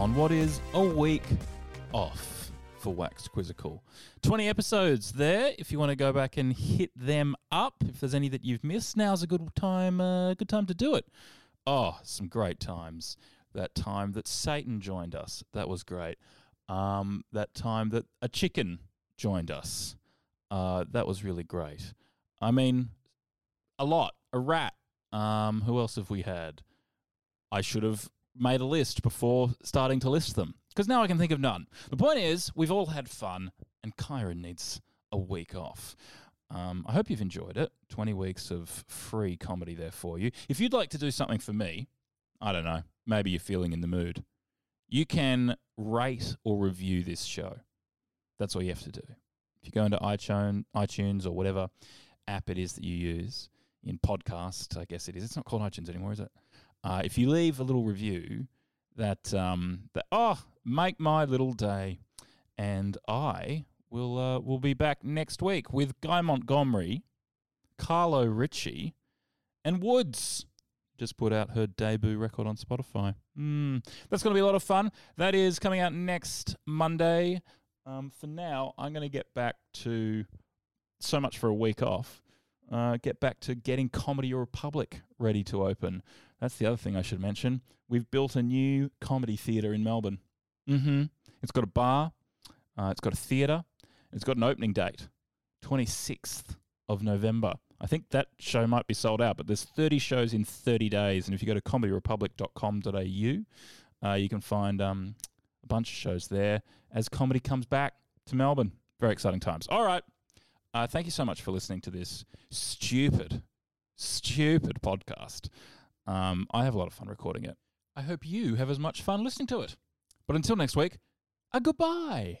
On what is a week off for Wax Quizzical. 20 episodes there. If you want to go back and hit them up, if there's any that you've missed, now's a good time, uh, good time to do it. Oh, some great times. That time that Satan joined us, that was great. Um, that time that a chicken joined us, uh, that was really great. I mean, a lot. A rat. Um, who else have we had? I should have made a list before starting to list them because now I can think of none. The point is, we've all had fun, and Kyron needs a week off. Um, I hope you've enjoyed it. 20 weeks of free comedy there for you. If you'd like to do something for me, I don't know, maybe you're feeling in the mood, you can rate or review this show. That's all you have to do. If you go into iTunes, iTunes or whatever app it is that you use in podcast, I guess it is. It's not called iTunes anymore, is it? Uh, if you leave a little review, that um, that oh, make my little day, and I will uh, will be back next week with Guy Montgomery, Carlo Ritchie, and Woodes. Just put out her debut record on Spotify. Mm, that's going to be a lot of fun. That is coming out next Monday. Um, for now, I'm going to get back to so much for a week off. Uh, get back to getting Comedy Republic ready to open. That's the other thing I should mention. We've built a new comedy theatre in Melbourne. Mm-hmm. It's got a bar, uh, it's got a theatre, it's got an opening date, 26th of November. I think that show might be sold out, but there's 30 shows in 30 days. And if you go to comedyrepublic.com.au, uh, you can find um, a bunch of shows there as comedy comes back to Melbourne. Very exciting times. All right. Uh, thank you so much for listening to this stupid, stupid podcast. Um, I have a lot of fun recording it. I hope you have as much fun listening to it. But until next week, a goodbye.